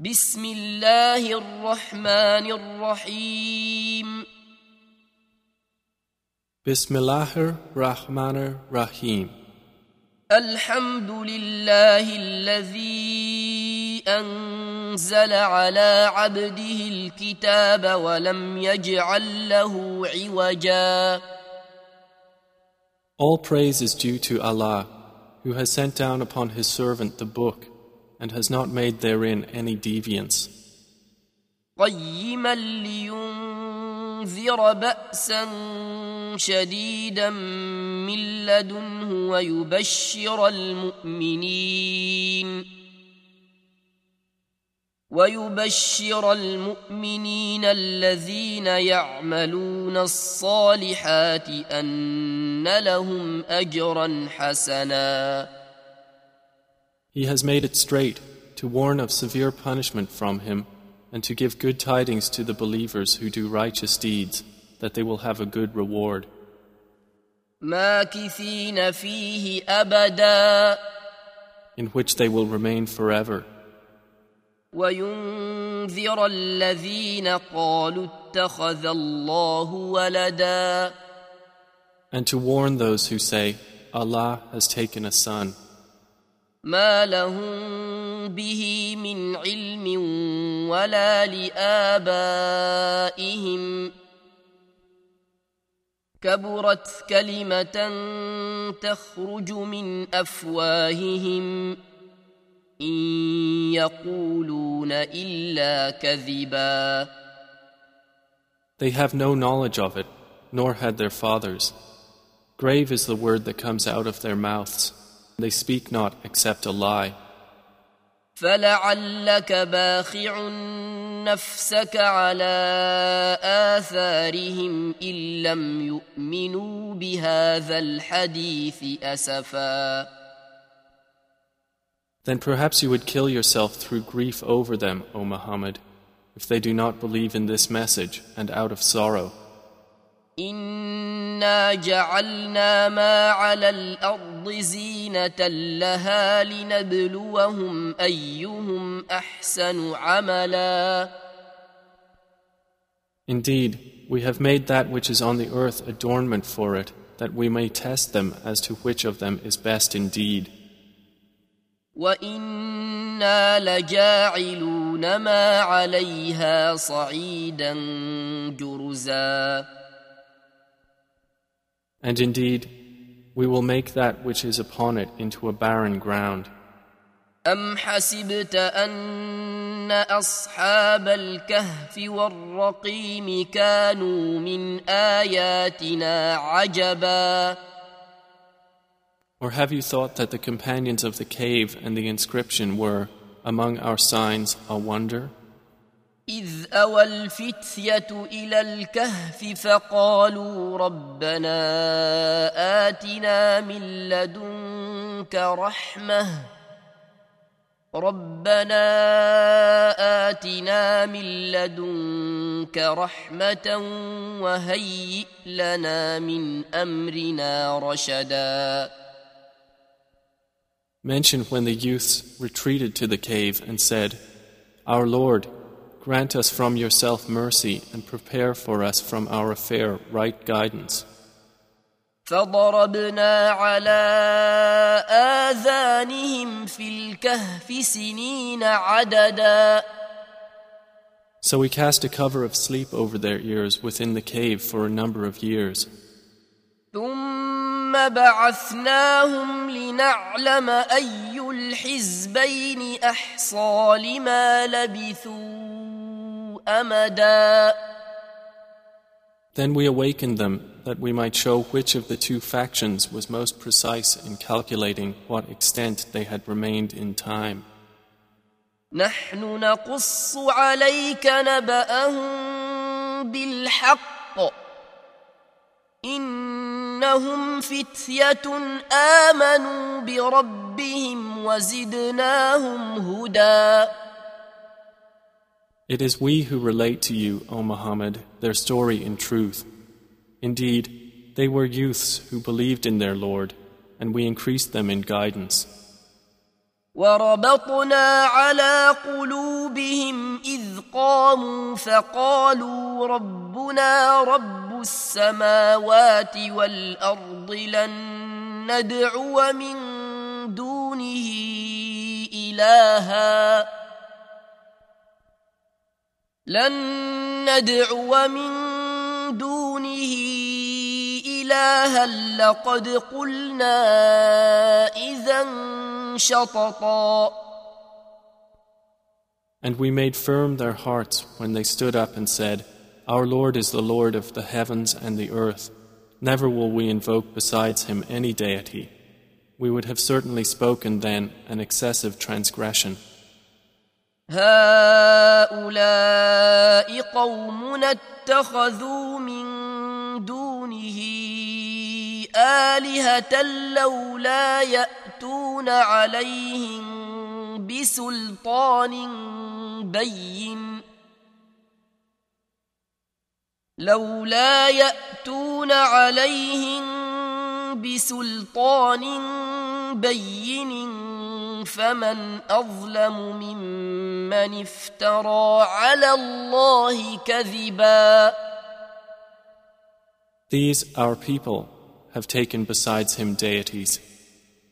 بسم الله الرحمن الرحيم Bismillahir Rahmanir Rahim. الحمد لله الذي أنزل على عبده الكتاب ولم يجعل له عوجا All praise is due to Allah, who has sent down upon His servant the book and has not made therein any deviance, قيما لينذر بأسا شديدا من لدنه ويبشر المؤمنين. ويبشر المؤمنين الذين يعملون الصالحات أن لهم أجرا حسنا. He has made it straight to warn of severe punishment from Him and to give good tidings to the believers who do righteous deeds that they will have a good reward. ماكثين فيه أبدا in which they will remain forever, وينذر الذين قالوا اتخذ الله ولدا and to warn those who say, Allah has taken a son, ما لهم به من علم ولا لآبائهم كبرت كلمة تخرج من أفواههم إن يقولون إلا كذبا They have no knowledge of it, nor had their fathers. Grave is the word that comes out of their mouths. They speak not except a lie. فلعلك باخع نفسك على آثارهم إن لم يؤمنوا بهذا الحديث أسفا Then perhaps you would kill yourself through grief over them, O Muhammad, if they do not believe in this message and out of sorrow. إنا جعلنا ما على الأرض زينة لها لنبلوهم أيهم أحسن عملا Indeed, we have made that which is on the earth adornment for it, that we may test them as to which of them is best indeed. وإنا لجاعلون ما عليها صعيدا جرزا And indeed, we will make that which is upon it into a barren ground. أم حسبت أن أصحاب الكهف والرقيم كانوا من آياتنا عجبا Or have you thought that the companions of the cave and the inscription were, among our signs, a wonder? إذ أوى الفتية إلى الكهف فقالوا ربنا آتنا من لدنك رحمة ربنا آتنا من لدنك رحمة وهيئ لنا من أمرنا رشدا. Mention when the youths retreated to the cave and said, Our Lord, grant us from yourself mercy and prepare for us from our affair right guidance. فضربنا على آذانهم في الكهف سنين عددا So we cast a cover of sleep over their ears within the cave for a number of years. ثم بعثناهم لنعلم أي الحزبين أحصى لما لبثوا أمدا Then we awakened them that we might show which of the two factions was most precise in calculating what extent they had remained in time. نحن نقص عليك نبأهم بالحق إنهم فتية آمنوا بربهم وزدناهم هدى It is we who relate to you, O Muhammad, their story in truth. Indeed, they were youths who believed in their Lord, and we increased them in guidance. وربطنا على قلوبهم اذ قاموا فقالوا ربنا رب السماوات والارض لن ندعو من دونه الها لن ندعو من دونه الها لقد قلنا اذا شططا And we made firm their hearts when they stood up and said, Our Lord is the Lord of the heavens and the earth. Never will we invoke besides him any deity. We would have certainly spoken then an excessive transgression. هؤلاء قومنا اتخذوا من دونه آلهة لولا يأتون عليهم بسلطان بين. لولا يأتون عليهم بسلطان بين فمن أظلم ممن افترى على الله كذبا These, our people, have taken besides him deities.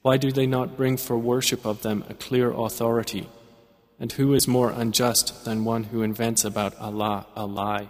Why do they not bring for worship of them a clear authority? And who is more unjust than one who invents about Allah a lie?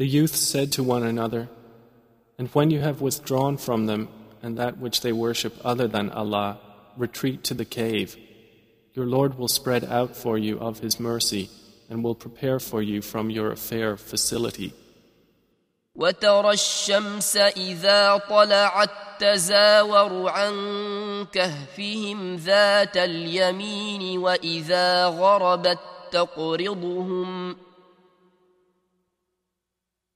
The youth said to one another, And when you have withdrawn from them and that which they worship other than Allah, retreat to the cave. Your Lord will spread out for you of His mercy and will prepare for you from your affair facility. وترى الشمس إذا طلعت تزاور عن كهفهم ذات اليمين وإذا غربت تقرضهم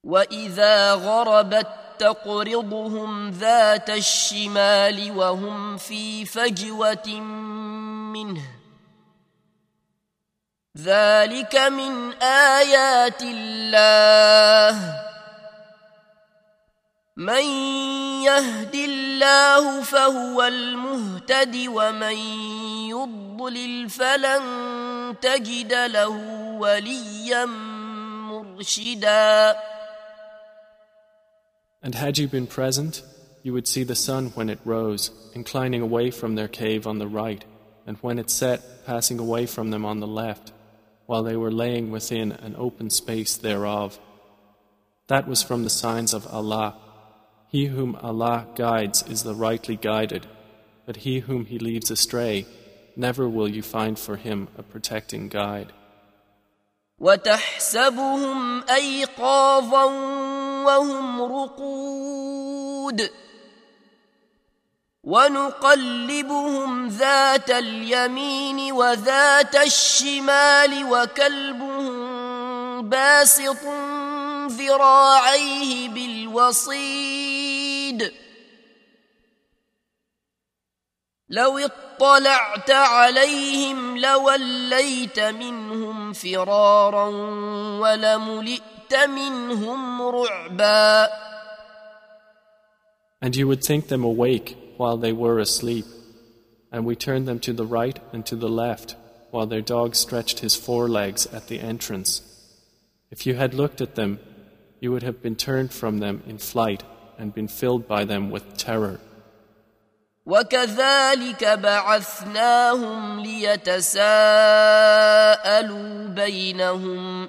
وإذا غربت تقرضهم ذات الشمال وهم في فجوة منه ذلك من آيات الله من يهد الله فهو المهتد ومن يضلل فلن تجد له وليا مرشدا And had you been present, you would see the sun when it rose, inclining away from their cave on the right, and when it set, passing away from them on the left, while they were laying within an open space thereof. That was from the signs of Allah. He whom Allah guides is the rightly guided, but he whom He leaves astray, never will you find for him a protecting guide. وتحسبهم ايقاظا وهم رقود ونقلبهم ذات اليمين وذات الشمال وكلبهم باسط ذراعيه بالوصيد لو اطلعت عليهم لوليت منهم فرارا ولملئت منهم رعبا And you would think them awake while they were asleep, and we turned them to the right and to the left, while their dog stretched his forelegs at the entrance. If you had looked at them, you would have been turned from them in flight and been filled by them with terror. وكذلك بعثناهم ليتساءلوا بينهم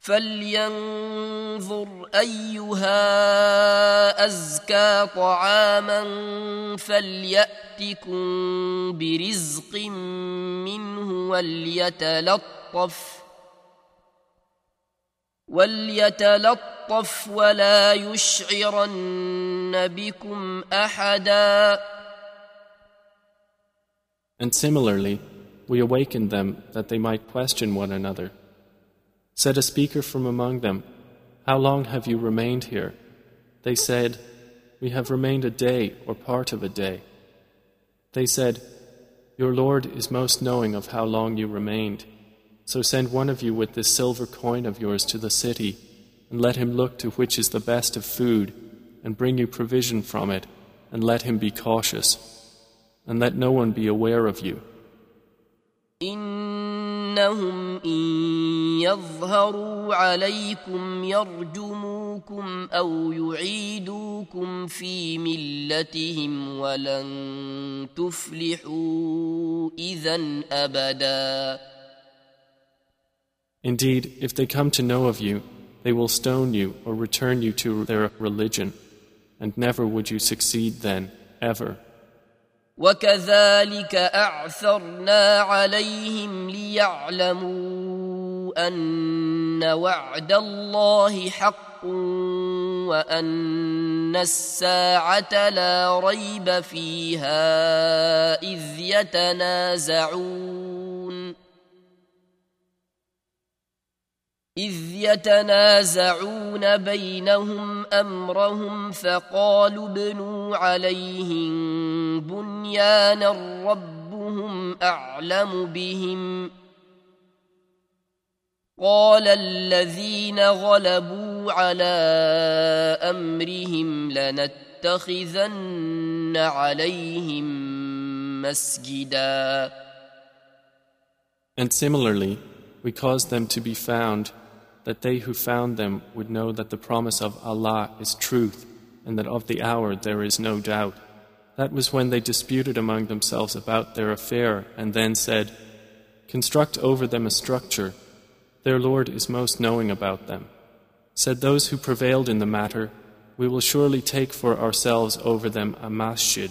فلينظر أيها أزكى طعاما فليأتكم برزق منه وليتلطف وليتلطف ولا يشعرن بكم أحدا And similarly, we awakened them that they might question one another. Said a speaker from among them, How long have you remained here? They said, We have remained a day or part of a day. They said, Your Lord is most knowing of how long you remained. So send one of you with this silver coin of yours to the city, and let him look to which is the best of food, and bring you provision from it, and let him be cautious, and let no one be aware of you. إنهم إن يظهروا عليكم يرجموكم أو يعيدوكم في ملتهم ولن تفلحوا إذا أبدا Indeed, if they come to know of you, they will stone you or return you to their religion, and never would you succeed then, ever. وكذلك أعثرنا عليهم ليعلموا أن وعد الله حق وأن الساعة لا ريب فيها إذ يتنازعون. إذ يتنازعون بينهم أمرهم فقالوا ابنوا عليهم بنيانا ربهم أعلم بهم. قال الذين غلبوا على أمرهم لنتخذن عليهم مسجدا. And similarly, we caused them to be found that they who found them would know that the promise of Allah is truth and that of the hour there is no doubt. That was when they disputed among themselves about their affair and then said, Construct over them a structure. Their Lord is most knowing about them. Said those who prevailed in the matter, We will surely take for ourselves over them a masjid.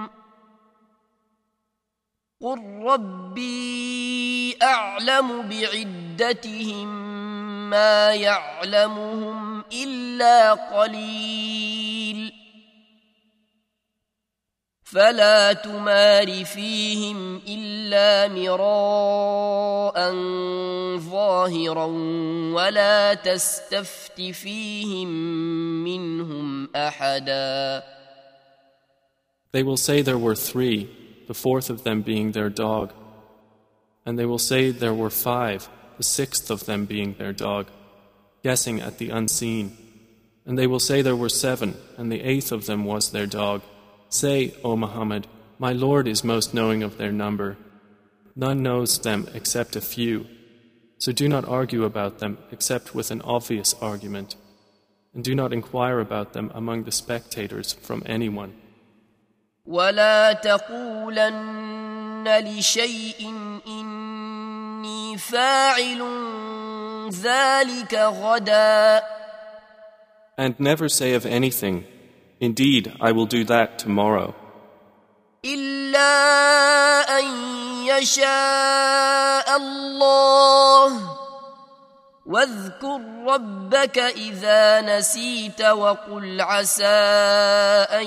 قل ربي اعلم بعدتهم ما يعلمهم الا قليل فلا تمار فيهم الا مراء ظاهرا ولا تستفت فيهم منهم احدا They will say there were three. The fourth of them being their dog. And they will say there were five, the sixth of them being their dog, guessing at the unseen. And they will say there were seven, and the eighth of them was their dog. Say, O Muhammad, my Lord is most knowing of their number. None knows them except a few. So do not argue about them except with an obvious argument. And do not inquire about them among the spectators from anyone. ولا تقولن لشيء إني فاعل ذلك غدا And never say of anything, Indeed, I will do that tomorrow. إلا أن يشاء الله واذكر ربك اذا نسيت وقل عسى ان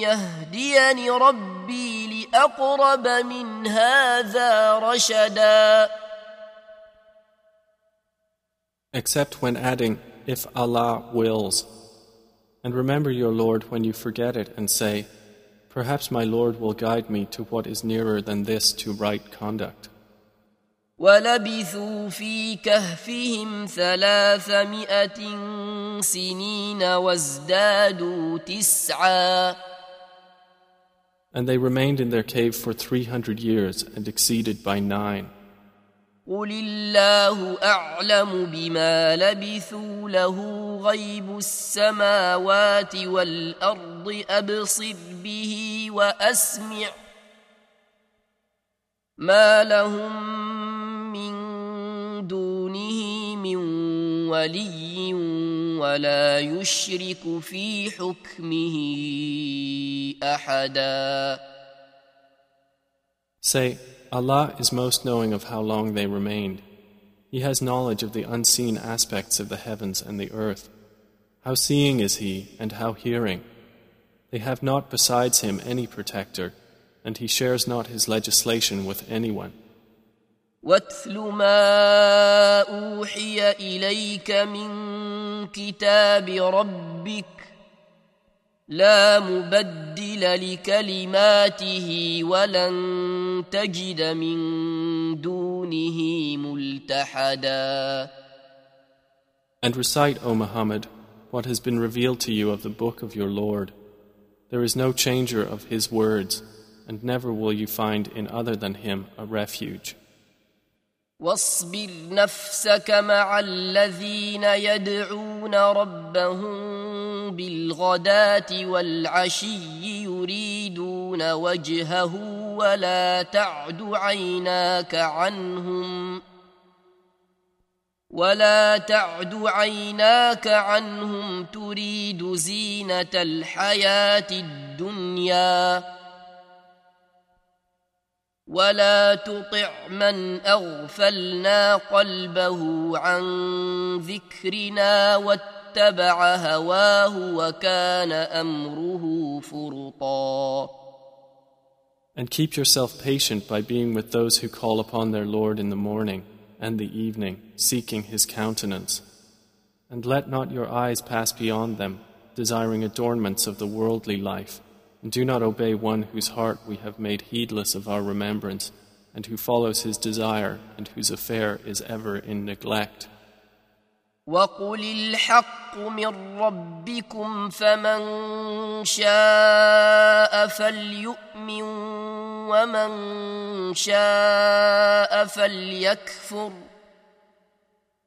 يهديني ربي لاقرب من هذا رشدا Except when adding, if Allah wills. And remember your Lord when you forget it and say, Perhaps my Lord will guide me to what is nearer than this to right conduct. ولبثوا في كهفهم ثلاثمائة سنين وازدادوا تسعا And they remained in their cave for three hundred years and exceeded by nine. قل الله أعلم بما لبثوا له غيب السماوات والأرض أبصر به وأسمع ما لهم من دونه من ولي ولا يشرك في حكمه أحدا Say, Allah is most knowing of how long they remained. He has knowledge of the unseen aspects of the heavens and the earth. How seeing is He, and how hearing. They have not besides Him any protector, and He shares not His legislation with anyone. واتل ما أوحي إليك من كتاب ربك لا مبدل لكلماته ولن تجد من دونه ملتحدا And recite, O Muhammad, what has been revealed to you of the book of your Lord. There is no changer of His words, and never will you find in other than Him a refuge. واصبر نفسك مع الذين يدعون ربهم بالغداة والعشي يريدون وجهه ولا تعد عيناك عنهم ولا تعد عيناك عنهم تريد زينة الحياة الدنيا ولا تطع من اغفلنا قلبه عن ذكرنا واتبع هواه وكان امره فرطا And keep yourself patient by being with those who call upon their Lord in the morning and the evening, seeking His countenance. And let not your eyes pass beyond them, desiring adornments of the worldly life. And do not obey one whose heart we have made heedless of our remembrance, and who follows his desire, and whose affair is ever in neglect. وقل الحق من ربكم فمن شاء فليؤمن ومن شاء فليكفر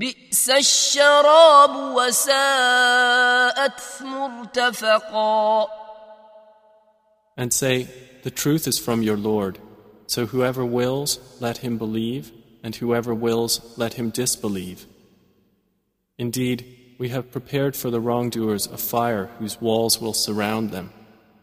بئس الشراب وساءت مرتفقا And say, The truth is from your Lord. So whoever wills, let him believe, and whoever wills, let him disbelieve. Indeed, we have prepared for the wrongdoers a fire whose walls will surround them,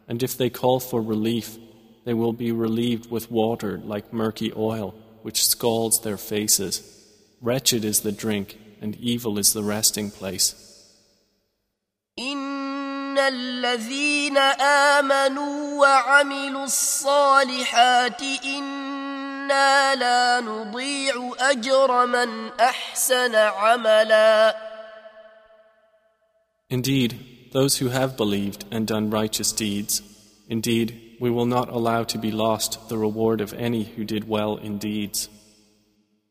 and if they call for relief, they will be relieved with water like murky oil, which scalds their faces. Wretched is the drink, and evil is the resting place. ان الذين امنوا وعملوا الصالحات انا لا نضيع اجر من احسن عملا Indeed, those who have believed and done righteous deeds, indeed, we will not allow to be lost the reward of any who did well in deeds.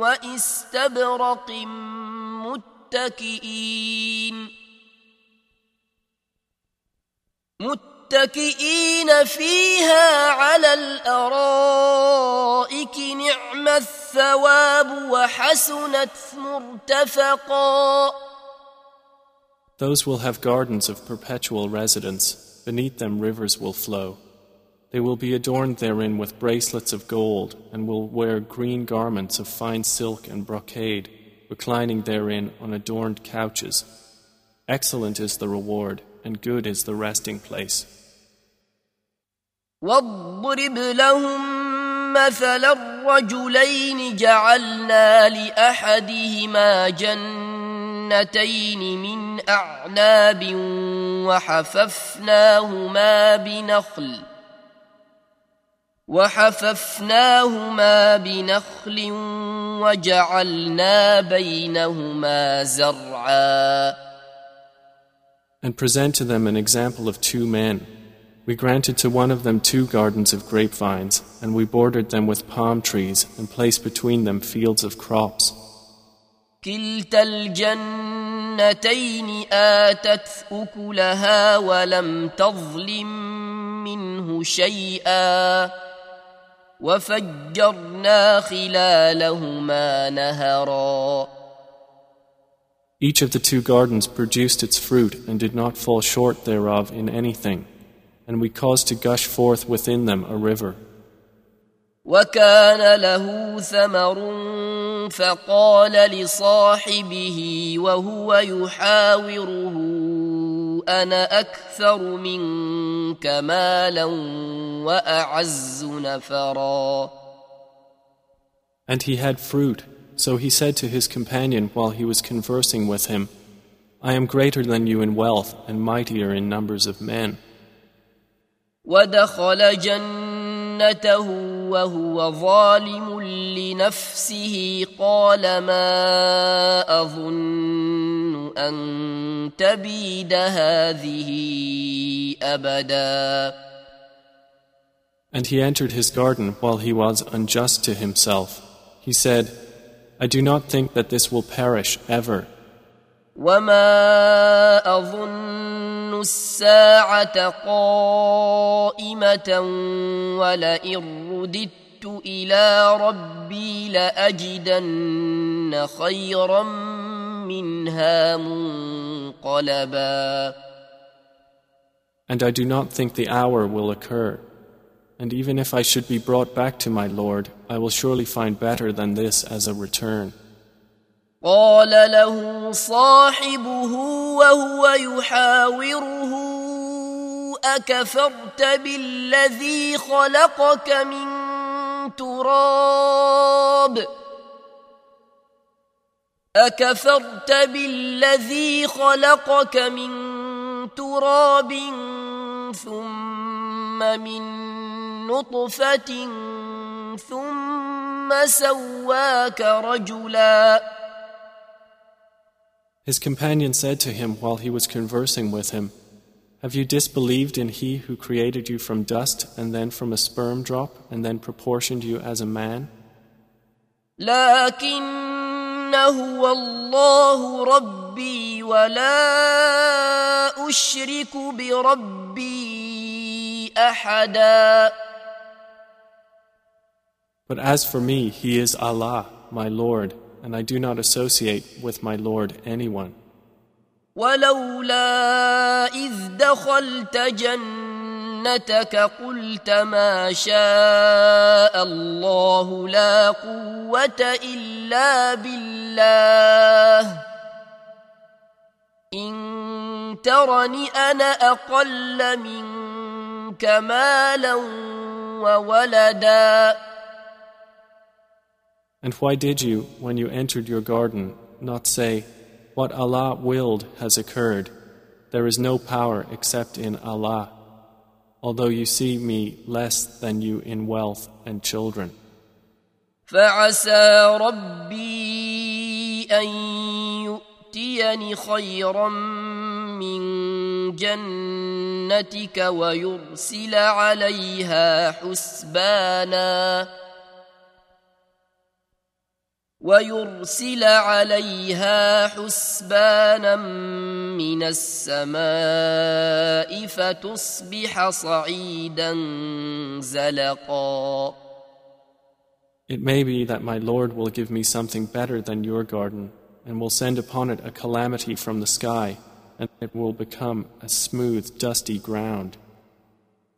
واستبرق متكئين متكئين فيها على الارائك نعم الثواب وحسنت مرتفقا Those will have gardens of perpetual residence. Beneath them rivers will flow. They will be adorned therein with bracelets of gold, and will wear green garments of fine silk and brocade, reclining therein on adorned couches. Excellent is the reward, and good is the resting place. واضرب لهم مثل الرجلين جعلنا لأحدهما جنتين من أعناب وحففناهما بنخل وحففناهما بنخل وجعلنا بينهما زرعا And present to them an example of two men. We granted to one of them two gardens of grapevines, and we bordered them with palm trees, and placed between them fields of crops. كلتا الجنتين آتت أكلها ولم تظلم منه شيئا وفجرنا خلالهما نهرا Each of the two gardens produced its fruit and did not fall short thereof in anything, and we caused to gush forth within them a river. وكان له ثمر فقال لصاحبه وهو يحاوره انا اكثر منك مالا واعز نفرا And he had fruit, so he said to his companion while he was conversing with him, I am greater than you in wealth and mightier in numbers of men. ودخل جنته وهو ظالم لنفسه قال ما اظن ان تبيد هذه ابدا And he entered his garden while he was unjust to himself. He said, I do not think that this will perish ever. وما اظن الساعه قائمه ولئن رددت الى ربي لاجدن خيرا منها منقلبا And I do not think the hour will occur. And even if I should be brought back to my Lord, I will surely find better than this as a return. قال له صاحبه وهو يحاوره اكفرت بالذي خلقك من تراب اكفرت بالذي خلقك من تراب ثم من نطفه ثم سواك رجلا His companion said to him while he was conversing with him, Have you disbelieved in He who created you from dust and then from a sperm drop and then proportioned you as a man? لكن هو الله ربي ولا أشرك بربي أحدا But as for me, He is Allah, my Lord, and I do not associate with my Lord anyone. ولولا إذ دخلت جنتك قلت ما شاء الله لا قوة إلا بالله إن ترني أنا أقل منك مالا وولدا And why did you, when you entered your garden, not say, What Allah willed has occurred? There is no power except in Allah, although you see me less than you in wealth and children. فعسى ربي أن يؤتيني خيرا من جنتك ويرسل عليها حسبانا ويرسل عليها حسبانا من السماء فتصبح صعيدا زلقا It may be that my Lord will give me something better than your garden, and will send upon it a calamity from the sky, and it will become a smooth, dusty ground.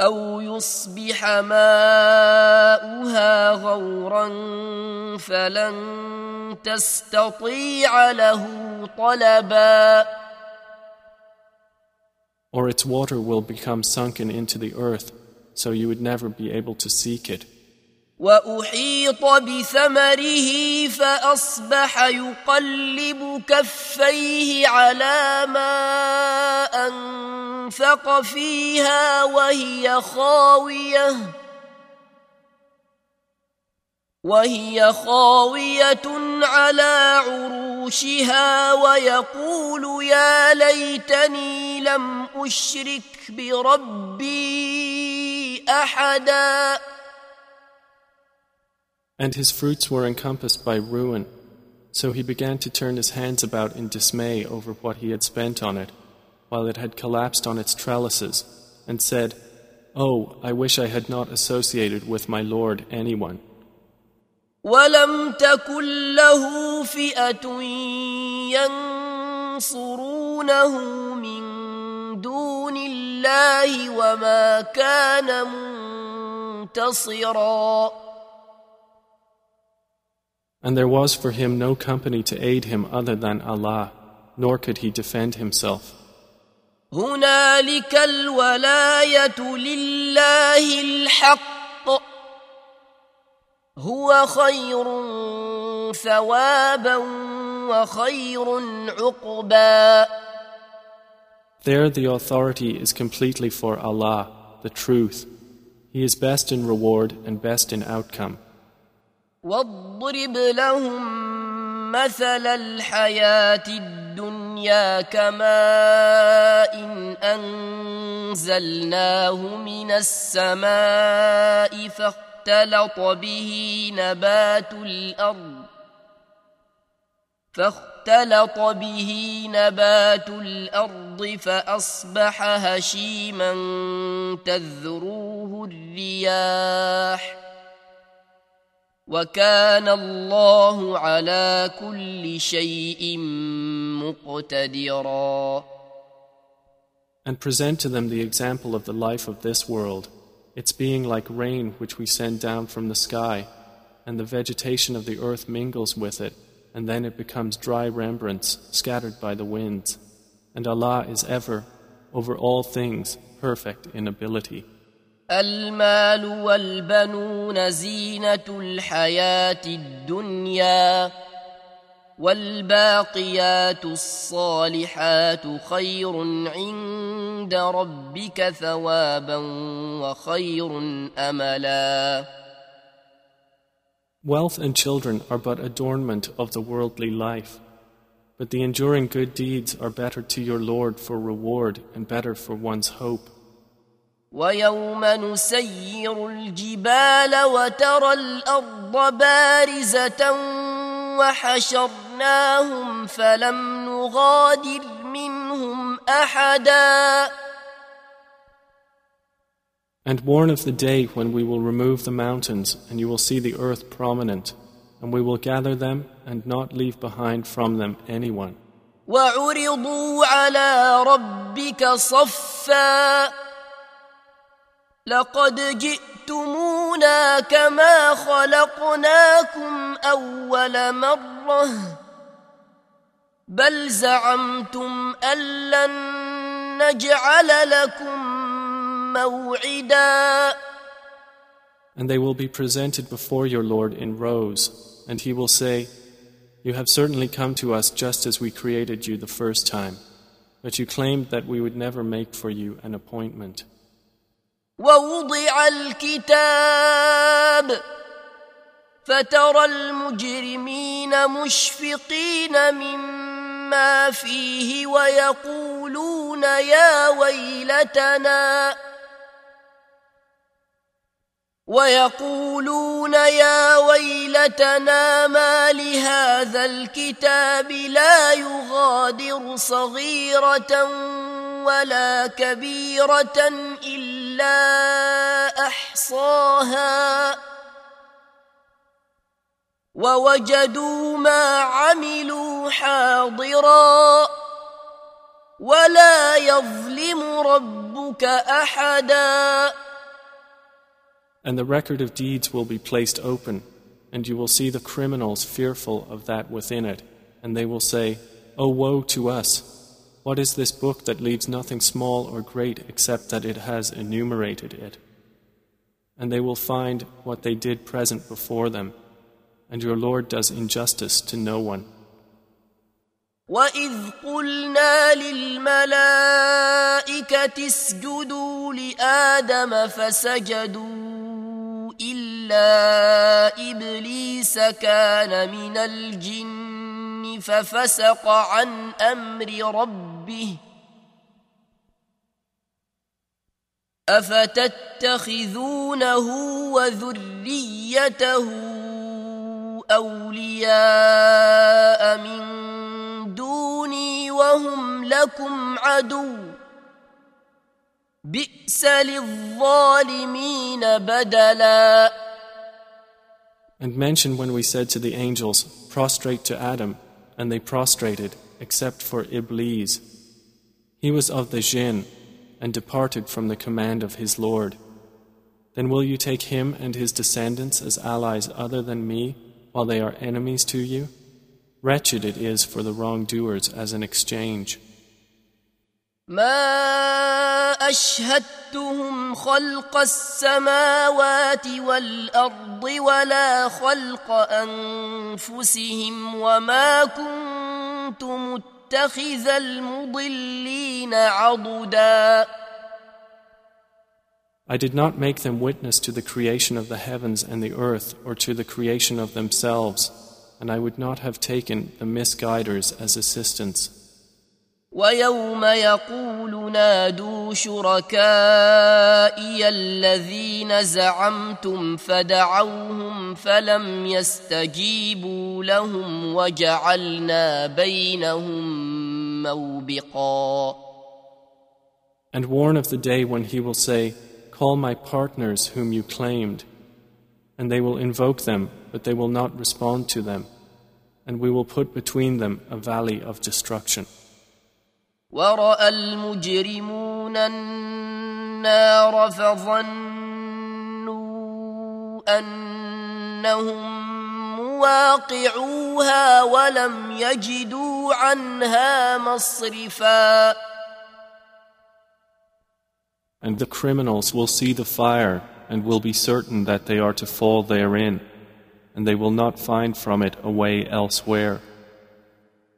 أو يصبح ماؤها غورا فلن تستطيع له طلبا Or its water will become sunken into the earth, so you would never be able to seek it. واحيط بثمره فاصبح يقلب كفيه على ما انفق فيها وهي خاويه وهي خاويه على عروشها ويقول يا ليتني لم اشرك بربي احدا And his fruits were encompassed by ruin, so he began to turn his hands about in dismay over what he had spent on it, while it had collapsed on its trellises, and said, Oh, I wish I had not associated with my Lord anyone. ولم تكن له فئة ينصرونه من دون الله وما كان منتصرا And there was for him no company to aid him other than Allah, nor could he defend himself. هنالك الولاية لله الحق هو خير ثوابا وخير عقبا There the authority is completely for Allah, the truth. He is best in reward and best in outcome. واضرب لهم مثل الحياة الدنيا كماء إن أنزلناه من السماء فاختلط به نبات الأرض فاختلط به نبات الأرض فأصبح هشيما تذروه الرياح ۖ وكان الله على كل شيء مقتدرا. And present to them the example of the life of this world, its being like rain which we send down from the sky, and the vegetation of the earth mingles with it, and then it becomes dry rembrance scattered by the winds. And Allah is ever, over all things, perfect in ability. المال والبنون زينة الحياة الدنيا والباقيات الصالحات خير عند ربك ثوابا وخير أملا Wealth and children are but adornment of the worldly life, but the enduring good deeds are better to your Lord for reward and better for one's hope. ويوم نسير الجبال وترى الأرض بارزه وحشرناهم فلم نغادر منهم احدا And warn of the day when we will remove the mountains and you will see the earth prominent, and we will gather them and not leave behind from them anyone. وعرضوا على ربك صفا لقد جئتمونا كما خلقناكم اول مره بل زعمتم ان لن نجعل لكم موعدا And they will be presented before your Lord in rows, and he will say, You have certainly come to us just as we created you the first time, but you claimed that we would never make for you an appointment. ووضع الكتاب فترى المجرمين مشفقين مما فيه ويقولون يا ويلتنا ويقولون يا ويلتنا ما لهذا الكتاب لا يغادر صغيرة ولا كبيرة إلا أحصاها ووجدوا ما عملوا حاضرا ولا يظلم ربك احدا And the record of deeds will be placed open, and you will see the criminals fearful of that within it, and they will say, O woe to us! What is this book that leaves nothing small or great except that it has enumerated it? And they will find what they did present before them, And your Lord does injustice to no one. وإذ قلنا للملائكة اسجدوا لآدم فسجدوا إلا إبليس كان من الجن ففسق عن أمر ربه أفتتخذونه وذريته أولياء من دوني وهم لكم عدو بئس للظالمين بدلا And mention when we said to the angels, Prostrate to Adam, and they prostrated, except for Iblis. He was of the jinn, and departed from the command of his Lord. Then will you take him and his descendants as allies other than me, While they are enemies to you? Wretched it is for the wrongdoers as an exchange. ما أشهدتهم خلق السماوات والأرض ولا خلق أنفسهم وما كنت متخذ المضلين عضدا I did not make them witness to the creation of the heavens and the earth or to the creation of themselves and I would not have taken the misguiders as assistants. ويوم يقول نادوا شركائي الذين زعمتم فدعوهم فلم يستجيبوا لهم وجعلنا بينهم موبقا And warn of the day when he will say, Call my partners whom you claimed. And they will invoke them, but they will not respond to them. And we will put between them a valley of destruction. ورأى المجرمون النار فظنوا أنهم مواقعوها ولم يجدوا عنها مصرفا And the criminals will see the fire and will be certain that they are to fall therein, and they will not find from it a way elsewhere.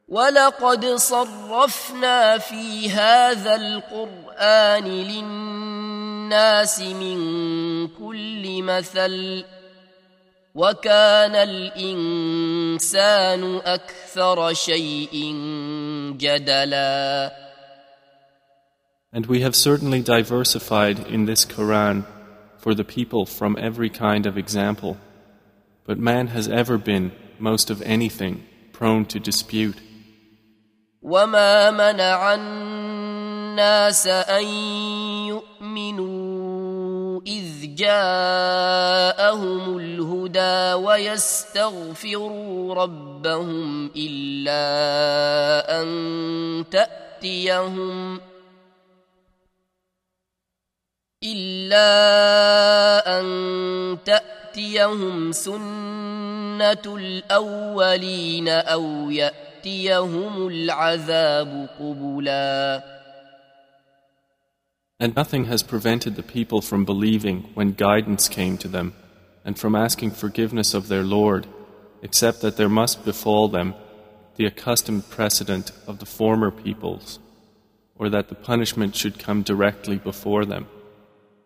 ولقد صرفنا في هذا القرآن للناس من كل مثل وكان الإنسان أكثر شيء جدلا And we have certainly diversified in this Quran for the people from every kind of example. But man has ever been, most of anything, prone to dispute. وما منع الناس أن يؤمنوا إذ جاءهم الهدى ويستغفروا ربهم إلا أن تأتيهم ۖ إلا أن تأتيهم سنة الأولين أو يأتيهم العذاب قبلا And nothing has prevented the people from believing when guidance came to them and from asking forgiveness of their Lord, except that there must befall them the accustomed precedent of the former peoples, or that the punishment should come directly before them.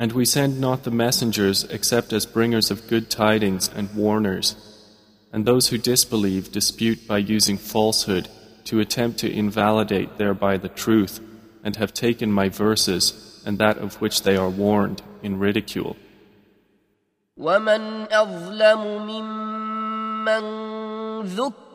And we send not the messengers except as bringers of good tidings and warners, And those who disbelieve dispute by using falsehood to attempt to invalidate thereby the truth, and have taken my verses and that of which they are warned in ridicule. ومن أظلم ممن ذكر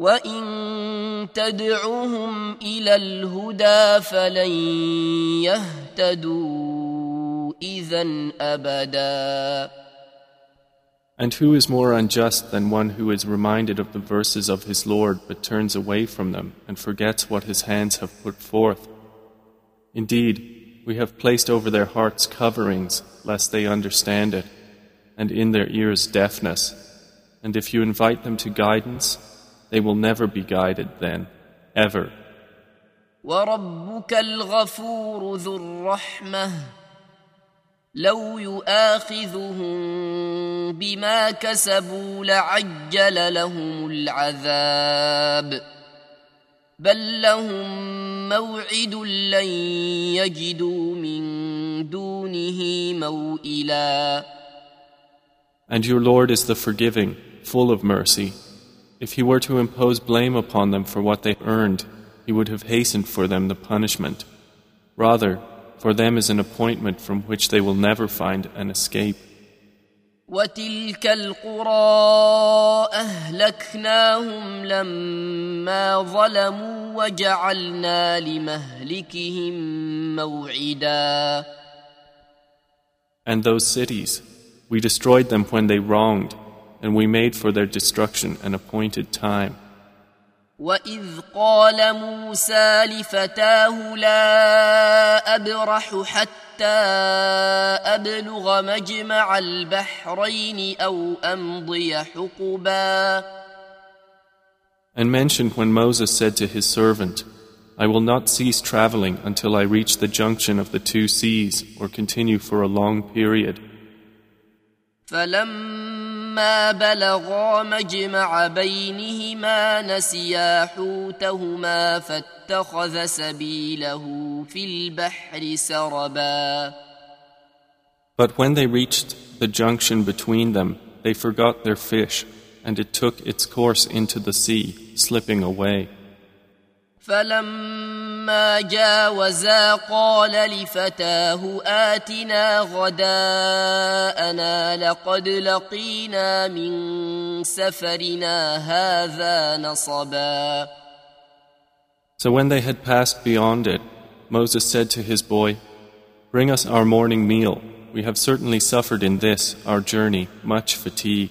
وإن تدعهم إلى الهدى فلن يهتدوا إذا أبداً And who is more unjust than one who is reminded of the verses of his Lord but turns away from them and forgets what his hands have put forth? Indeed, we have placed over their hearts coverings lest they understand it, and in their ears deafness. And if you invite them to guidance, they will never be guided then, ever. وربك الغفور ذو الرحمه لو يؤاخذهم بما كسبوا لعجل لهم العذاب بل لهم موعد لن يجدوا من دونه موئلا And your Lord is the forgiving, full of mercy. If he were to impose blame upon them for what they earned, he would have hastened for them the punishment. Rather, for them is an appointment from which they will never find an escape. وتلك القرى أهلكناهم لما ظلموا وجعلنا لمهلكهم موعدا And those cities, we destroyed them when they wronged, and we made for their destruction an appointed time. واذ قال موسى لفتاه لا ابرح حتى ابلغ مجمع البحرين او امضي حقبا And mentioned when Moses said to his servant, I will not cease traveling until I reach the junction of the two seas or continue for a long period. فلما بلغا مجمع بينهما نسيا حوتهما فاتخذ سبيله في البحر سربا But when they reached the junction between them, they forgot their fish, and it took its course into the sea, slipping away. فلما جاوزا قال لفتاه آتنا غداءنا لقد لقينا من سفرنا هذا نصبا So when they had passed beyond it, Moses said to his boy, Bring us our morning meal. We have certainly suffered in this, our journey, much fatigue.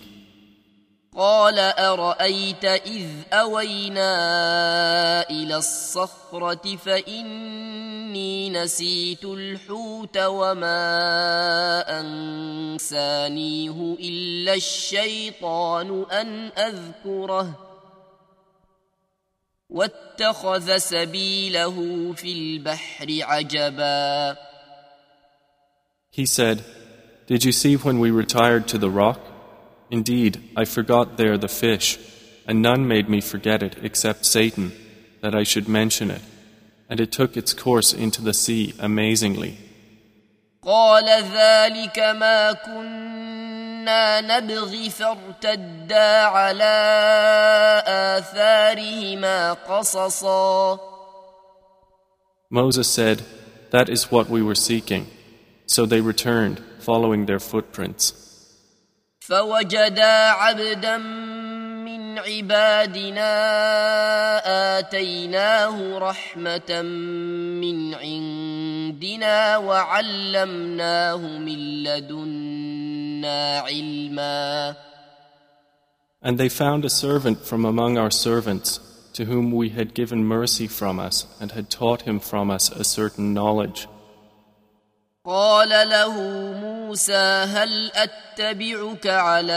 قال أرأيت إذ أوينا إلى الصخرة فإني نسيت الحوت وما أنسانيه إلا الشيطان أن أذكره واتخذ سبيله في البحر عجبا He said, Did you see when we retired to the rock? Indeed, I forgot there the fish, and none made me forget it except Satan, that I should mention it. And it took its course into the sea amazingly. قال ذلك ما كنا نبغي فارتدا على آثارهما قصصا Moses said, That is what we were seeking. So they returned, following their footprints. فوجدا عبدا من عبادنا آتيناه رحمة من عندنا وعلمناه من لدنا علما And they found a servant from among our servants, to whom we had given mercy from us, and had taught him from us a certain knowledge. قال له موسى هل اتبعك على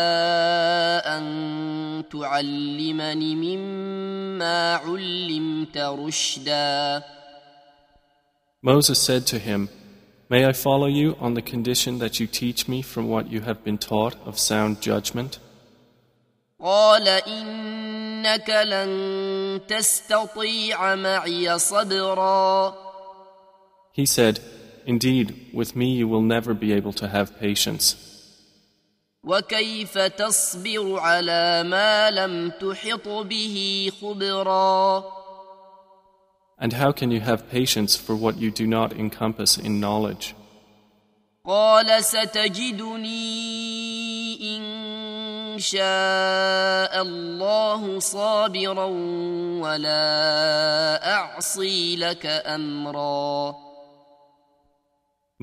ان تعلمني مما علمت رشدا Moses said to him, May I follow you on the condition that you teach me from what you have been taught of sound judgment? قال انك لن تستطيع معي صبرا He said, Indeed, with me you will never be able to have patience. وكيف تصبر على ما لم تحط به خبرا And how can you have patience for what you do not encompass in knowledge? قال ستجدني ان شاء الله صابرا ولا اعصي لك امرا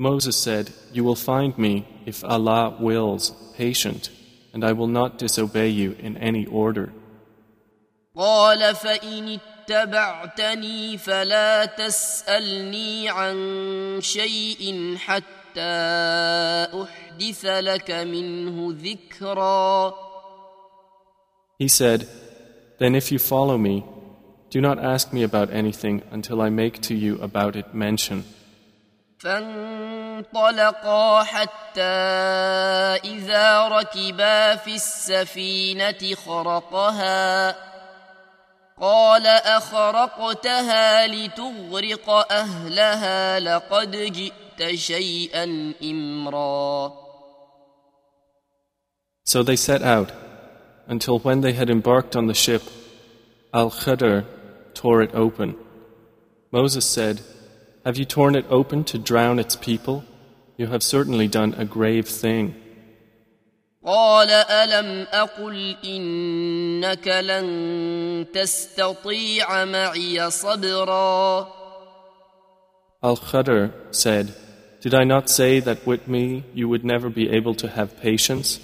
Moses said, You will find me, if Allah wills, patient, and I will not disobey you in any order. قال فان اتبعتني فلا تسالني عن شيء حتى احدث لك منه ذكرا He said, Then if you follow me, do not ask me about anything until I make to you about it mention. فانطلقا حتى اذا ركبا في السفينه خرقها قال اخرقتها لتغرق اهلها لقد جئت شيئا امرا So they set out, until when they had embarked on the ship, Al Khadr tore it open. Moses said, Have you torn it open to drown its people? You have certainly done a grave thing. قال الم اقل انك لن تستطيع معي صبرا Al Khadr said, Did I not say that with me you would never be able to have patience?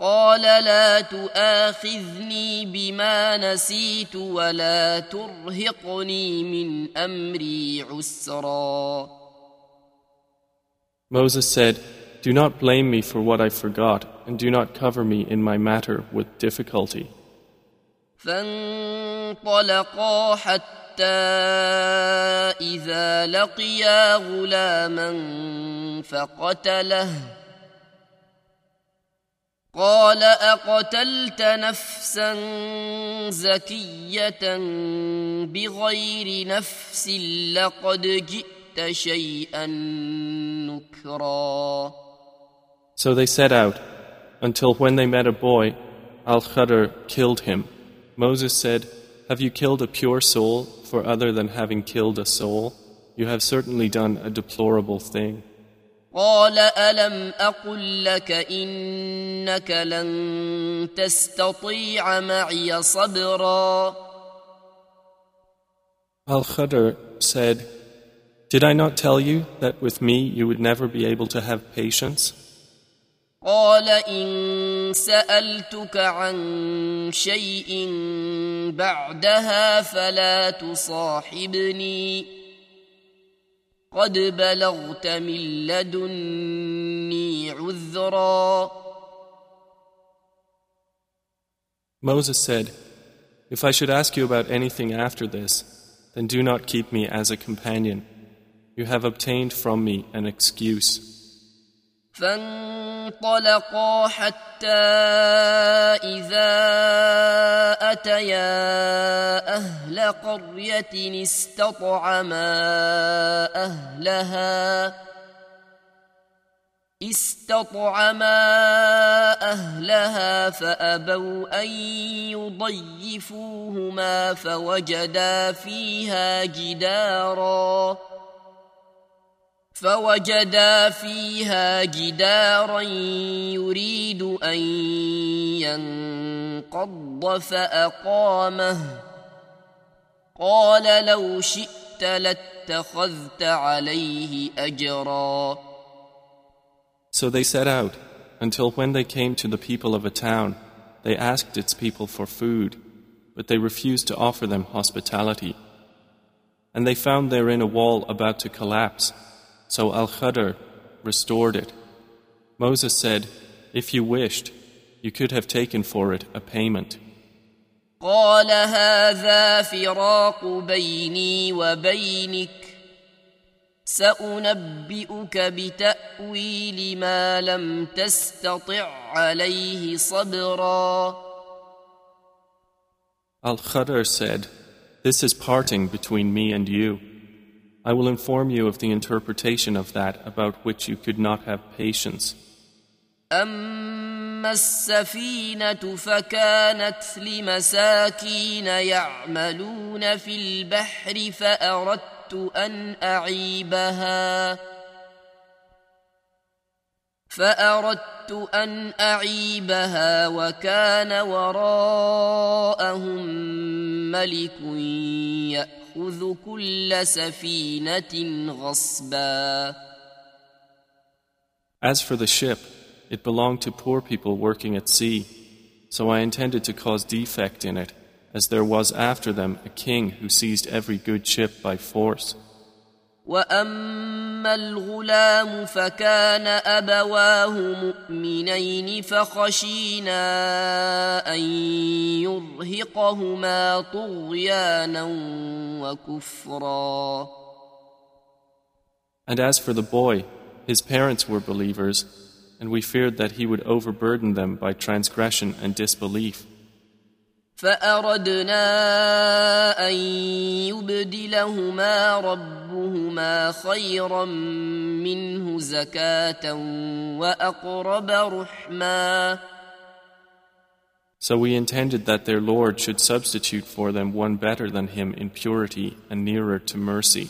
قال لا تؤاخذني بما نسيت ولا ترهقني من امري عسرا Moses said, Do not blame me for what I forgot, and do not cover me in my matter with difficulty. فانطلقا حتى اذا لقيا غلاما فقتله قال اقتلت نفسا زكيه بغير نفس لقد جئت شيئا نكرا So they set out, until when they met a boy, Al Khadr killed him. Moses said, Have you killed a pure soul for other than having killed a soul? You have certainly done a deplorable thing. قال الم أقل لك انك لن تستطيع معي صبرا Al Khadr said, Did I not tell you that with me you would never be able to have patience? قال ان سالتك عن شيء بعدها فلا تصاحبني قد بلغت من لدني عذرا Moses said, If I should ask you about anything after this, then do not keep me as a companion. You have obtained from me an excuse. فانطلقا حتى إذا أتيا أهل قرية استطعما أهلها استطعما أهلها فأبوا أن يضيفوهما فوجدا فيها جداراً فوجدا فيها جدارا يريد ان ينقض فاقامه قال لو شئت لاتخذت عليه اجرا So they set out, until when they came to the people of a town, they asked its people for food, but they refused to offer them hospitality. And they found therein a wall about to collapse. So Al Khadr restored it. Moses said, If you wished, you could have taken for it a payment. قال هذا فراق بيني وبينك سانبئك بتاويل ما لم تستطع عليه صبرا Al Khadr said, This is parting between me and you. I will inform you of the interpretation of that about which you could not have patience. أما السفينة فكانت لمساكين يعملون في البحر فأردت أن أعيبها فأردت أن أعيبها وكان وراءهم ملك يأخذ كل سفينة غصبا As for the ship, it belonged to poor people working at sea, so I intended to cause defect in it, as there was after them a king who seized every good ship by force. واما الغلام فكان ابواه مؤمنين فخشينا ان يرهقهما طغيانا وكفرا And as for the boy, his parents were believers, and we feared that he would overburden them by transgression and disbelief. فأردنا أن يبدلهما ربهما خيرا منه زكاة وأقرب رحما So we intended that their Lord should substitute for them one better than him in purity and nearer to mercy.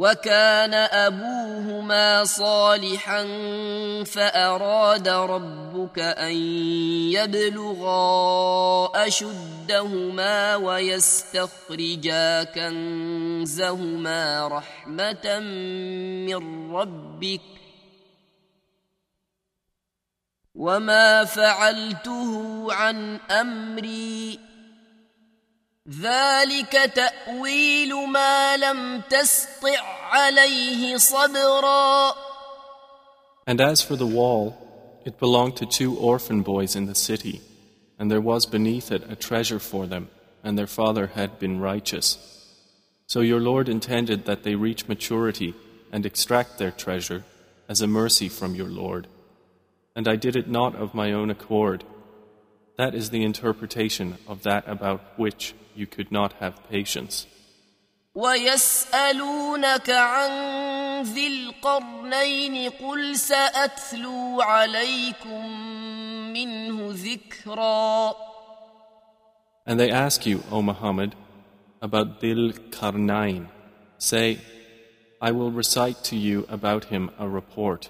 وكان أبوهما صالحا فأراد ربك أن يبلغا أشدهما ويستخرجا كنزهما رحمة من ربك وما فعلته عن أمري ذلك تأويل ما لم تسطع عليه صبرا And as for the wall, it belonged to two orphan boys in the city, and there was beneath it a treasure for them, and their father had been righteous. So your Lord intended that they reach maturity and extract their treasure as a mercy from your Lord. And I did it not of my own accord. That is the interpretation of that about which you could not have patience. ويسألونك عن ذي القرنين قل سأتلو عليكم منه ذكرا And they ask you, O Muhammad, about Dhil Karnain. Say, I will recite to you about him a report.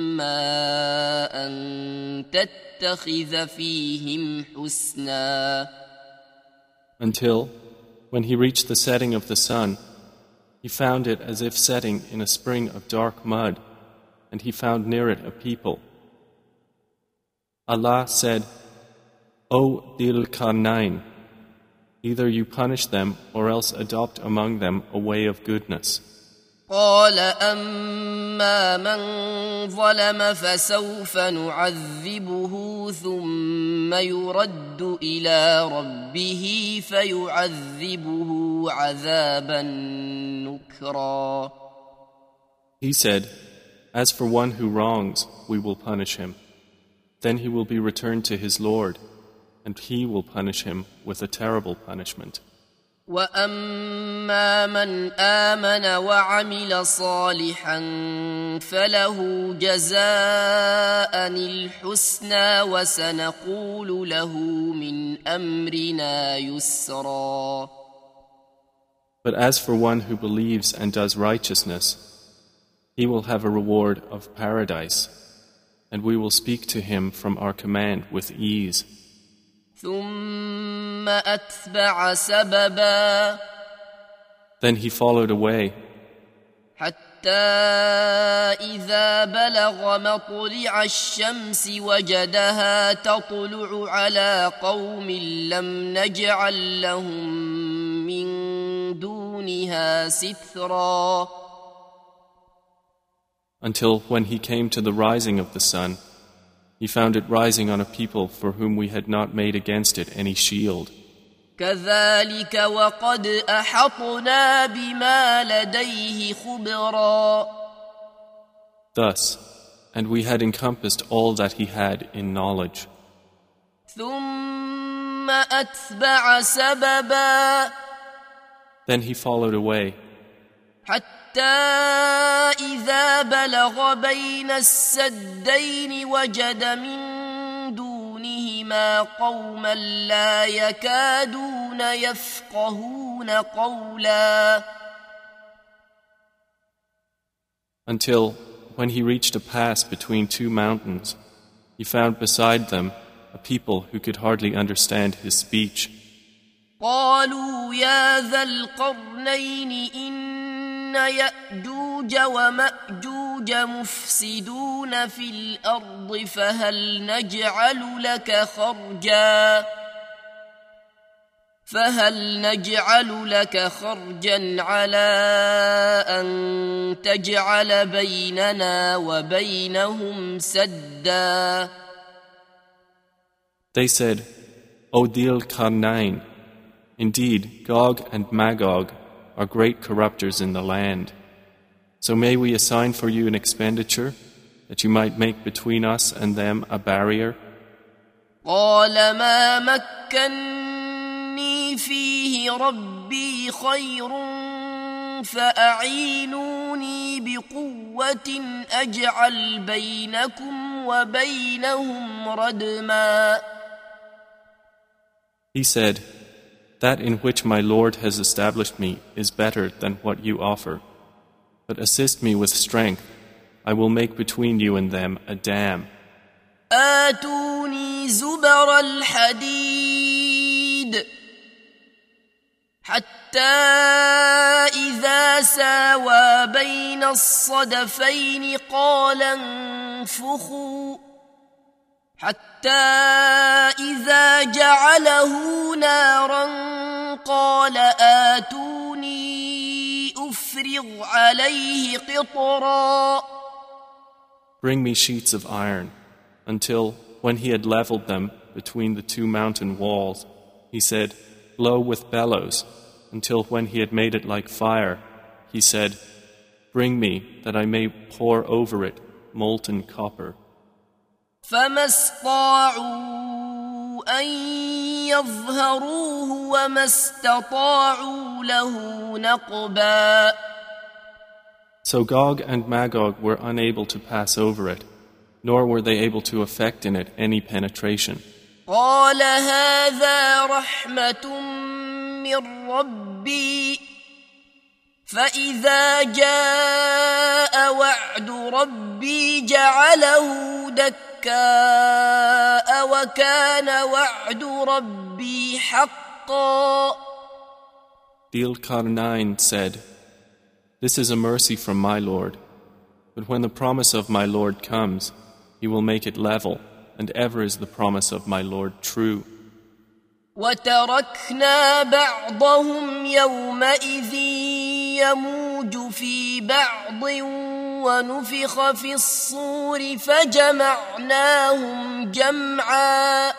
اما ان تتخذ فيهم حسنا Until, when he reached the setting of the sun, he found it as if setting in a spring of dark mud, and he found near it a people. Allah said, O Dhul-Qarnayn, either you punish them or else adopt among them a way of goodness. قال اما من ظلم فسوف نعذبه ثم يرد الى ربه فيعذبه عذابا نكرا He said, As for one who wrongs, we will punish him. Then he will be returned to his Lord, and he will punish him with a terrible punishment. واما من امن وعمل صالحا فله جزاء الحسنى وسنقول له من امرنا يسرا But as for one who believes and does righteousness, he will have a reward of paradise, and we will speak to him from our command with ease. ثم اتبع سببا Then he followed away. حتى اذا بلغ مطلع الشمس وجدها تطلع على قوم لم نجعل لهم من دونها سترا until when he came to the rising of the sun, he found it rising on a people for whom we had not made against it any shield. كذلك وقد احطنا بما لديه خبرا Thus, and we had encompassed all that he had in knowledge. ثم اتبع سببا Then he followed away حتى اذا بلغ بين السدين وجد من دونهما قوما لا يكادون يفقهون قولا until when he reached a pass between two mountains, he found beside them a people who could hardly understand his speech. قالوا يا ذا القرنين إن يأجوج ومأجوج مفسدون في الأرض فهل نجعل لك خرجا؟ فهل نجعل لك خرجا على أن تجعل بيننا وبينهم سدا؟ They said, O Dil Karnain, indeed Gog and Magog are great corrupters in the land. So may we assign for you an expenditure that you might make between us and them a barrier? قال ما مكني فيه ربي خير فأعينوني بقوة أجعل بينكم وبينهم ردما He said, That in which my Lord has established me is better than what you offer. But assist me with strength. I will make between you and them a dam. آتوني زبر الحديد حتى إذا ساوى بين الصدفين قال انفخوا حتى إذا جعله نارا قال آتوني أفرغ عليه قطرا Bring me sheets of iron, until, when he had leveled them between the two mountain walls, he said, Blow with bellows, until when he had made it like fire, he said, Bring me, that I may pour over it molten copper. فما استطاعوا أن يظهروه وما استطاعوا له نقبا So Gog and Magog were unable to pass over it, nor were they able to effect in it any penetration. قال هذا رحمة من ربي فإذا جاء وعد ربي جعله دكاء وكان وعد ربي حقا Dil Karnain said, This is a mercy from my Lord. But when the promise of my Lord comes, he will make it level, and ever is the promise of my Lord true. وتركنا بعضهم يومئذ يموج في بعض ونفخ في الصور فجمعناهم جمعا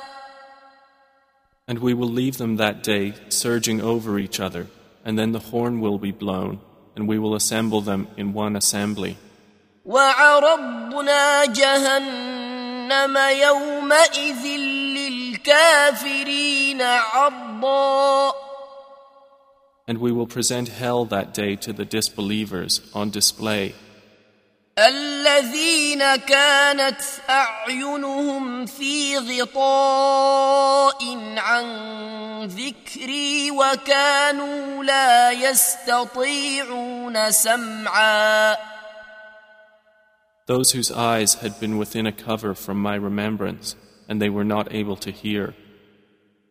And we will leave them that day surging over each other, and then the horn will be blown, and we will assemble them in one assembly. وعرضنا جهنم يومئذ للكافرين عرضا And we will present hell that day to the disbelievers on display. الذين كانت أعينهم في غطاء عن ذكري وكانوا لا يستطيعون سمعا Those whose eyes had been within a cover from my remembrance, and they were not able to hear.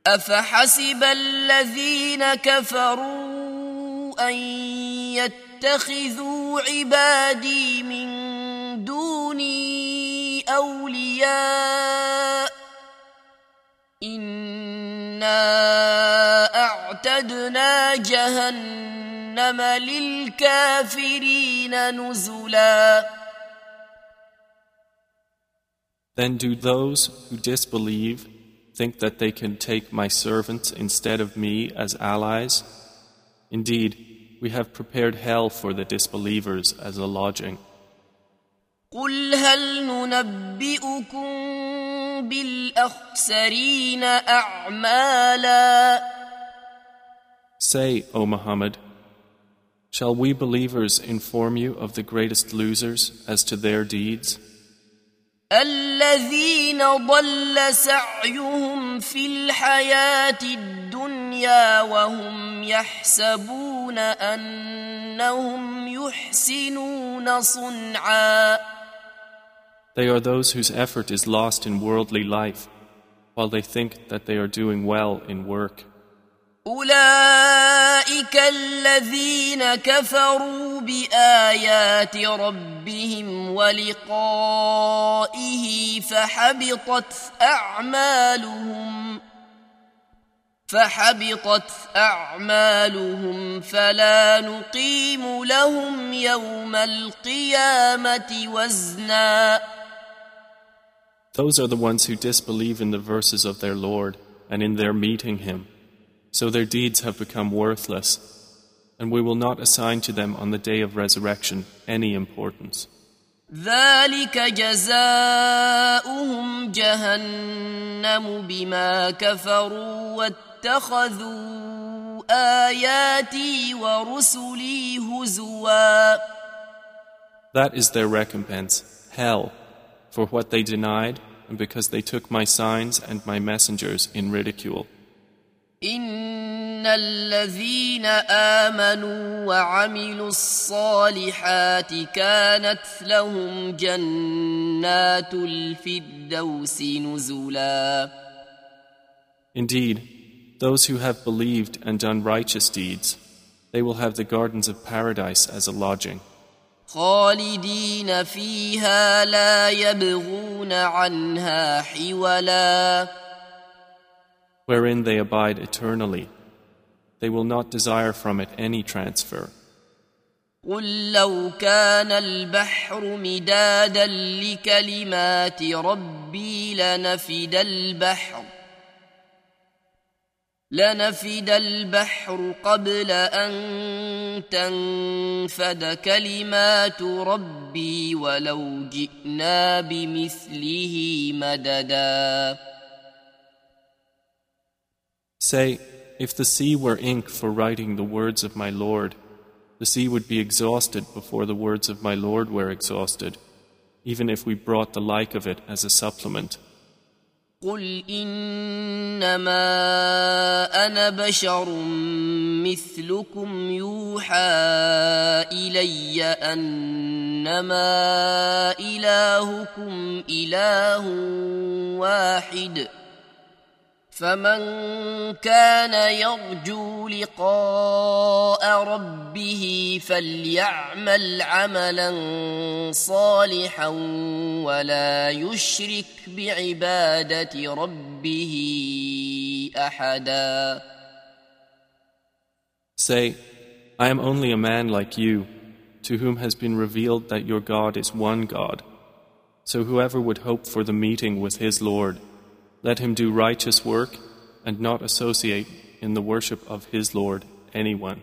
أفحسب الذين كفروا أن يتخذوا عبادي من دوني أولياء إنا أعتدنا جهنم للكافرين نزلا. Then do those who disbelieve think that they can take my servants instead of me as allies? Indeed, we have prepared hell for the disbelievers as a lodging. قل هل ننبئكم بالأخسرين أعمالا Say, O Muhammad, shall we believers inform you of the greatest losers as to their deeds? الذين ضل سعيهم في الحياة الدنيا وهم يحسبون أنهم يحسنون صنعا They are those whose effort is lost in worldly life, while they think that they are doing well in work. أولئك الذين كفروا بآيات ربهم ولقائه فحبطت أعمالهم فحبطت أعمالهم فلا نقيم لهم يوم القيامة وزنا Those are the ones who disbelieve in the verses of their Lord and in their meeting Him. So their deeds have become worthless, and we will not assign to them on the day of resurrection any importance. ذلك جزاؤهم جهنم بما كفروا واتخذوا آياتي ورسلي هزوا That is their recompense, hell, for what they denied and because they took my signs and my messengers in ridicule. إن الذين آمنوا وعملوا الصالحات كانت لهم جنات الفردوس نزلا Indeed, those who have believed and done righteous deeds, they will have the gardens of paradise as a lodging. خالدين فيها لا يبغون عنها حولا wherein they abide eternally. They will not desire from it any transfer. قل لو كان البحر مدادا لكلمات ربي لنفد البحر لنفد البحر قبل أن تنفد كلمات ربي ولو جئنا بمثله مددا Say, if the sea were ink for writing the words of my Lord, the sea would be exhausted before the words of my Lord were exhausted, even if we brought the like of it as a supplement. قل إنما أنا بشر مثلكم يوحى إلي أنما إلهكم إله واحد فمن كان يرجو لقاء ربه فليعمل عملا صالحا ولا يشرك بعبادة ربه أحدا Say, I am only a man like you to whom has been revealed that your God is one God. So whoever would hope for the meeting with his Lord, let him do righteous work and not associate in the worship of his Lord anyone.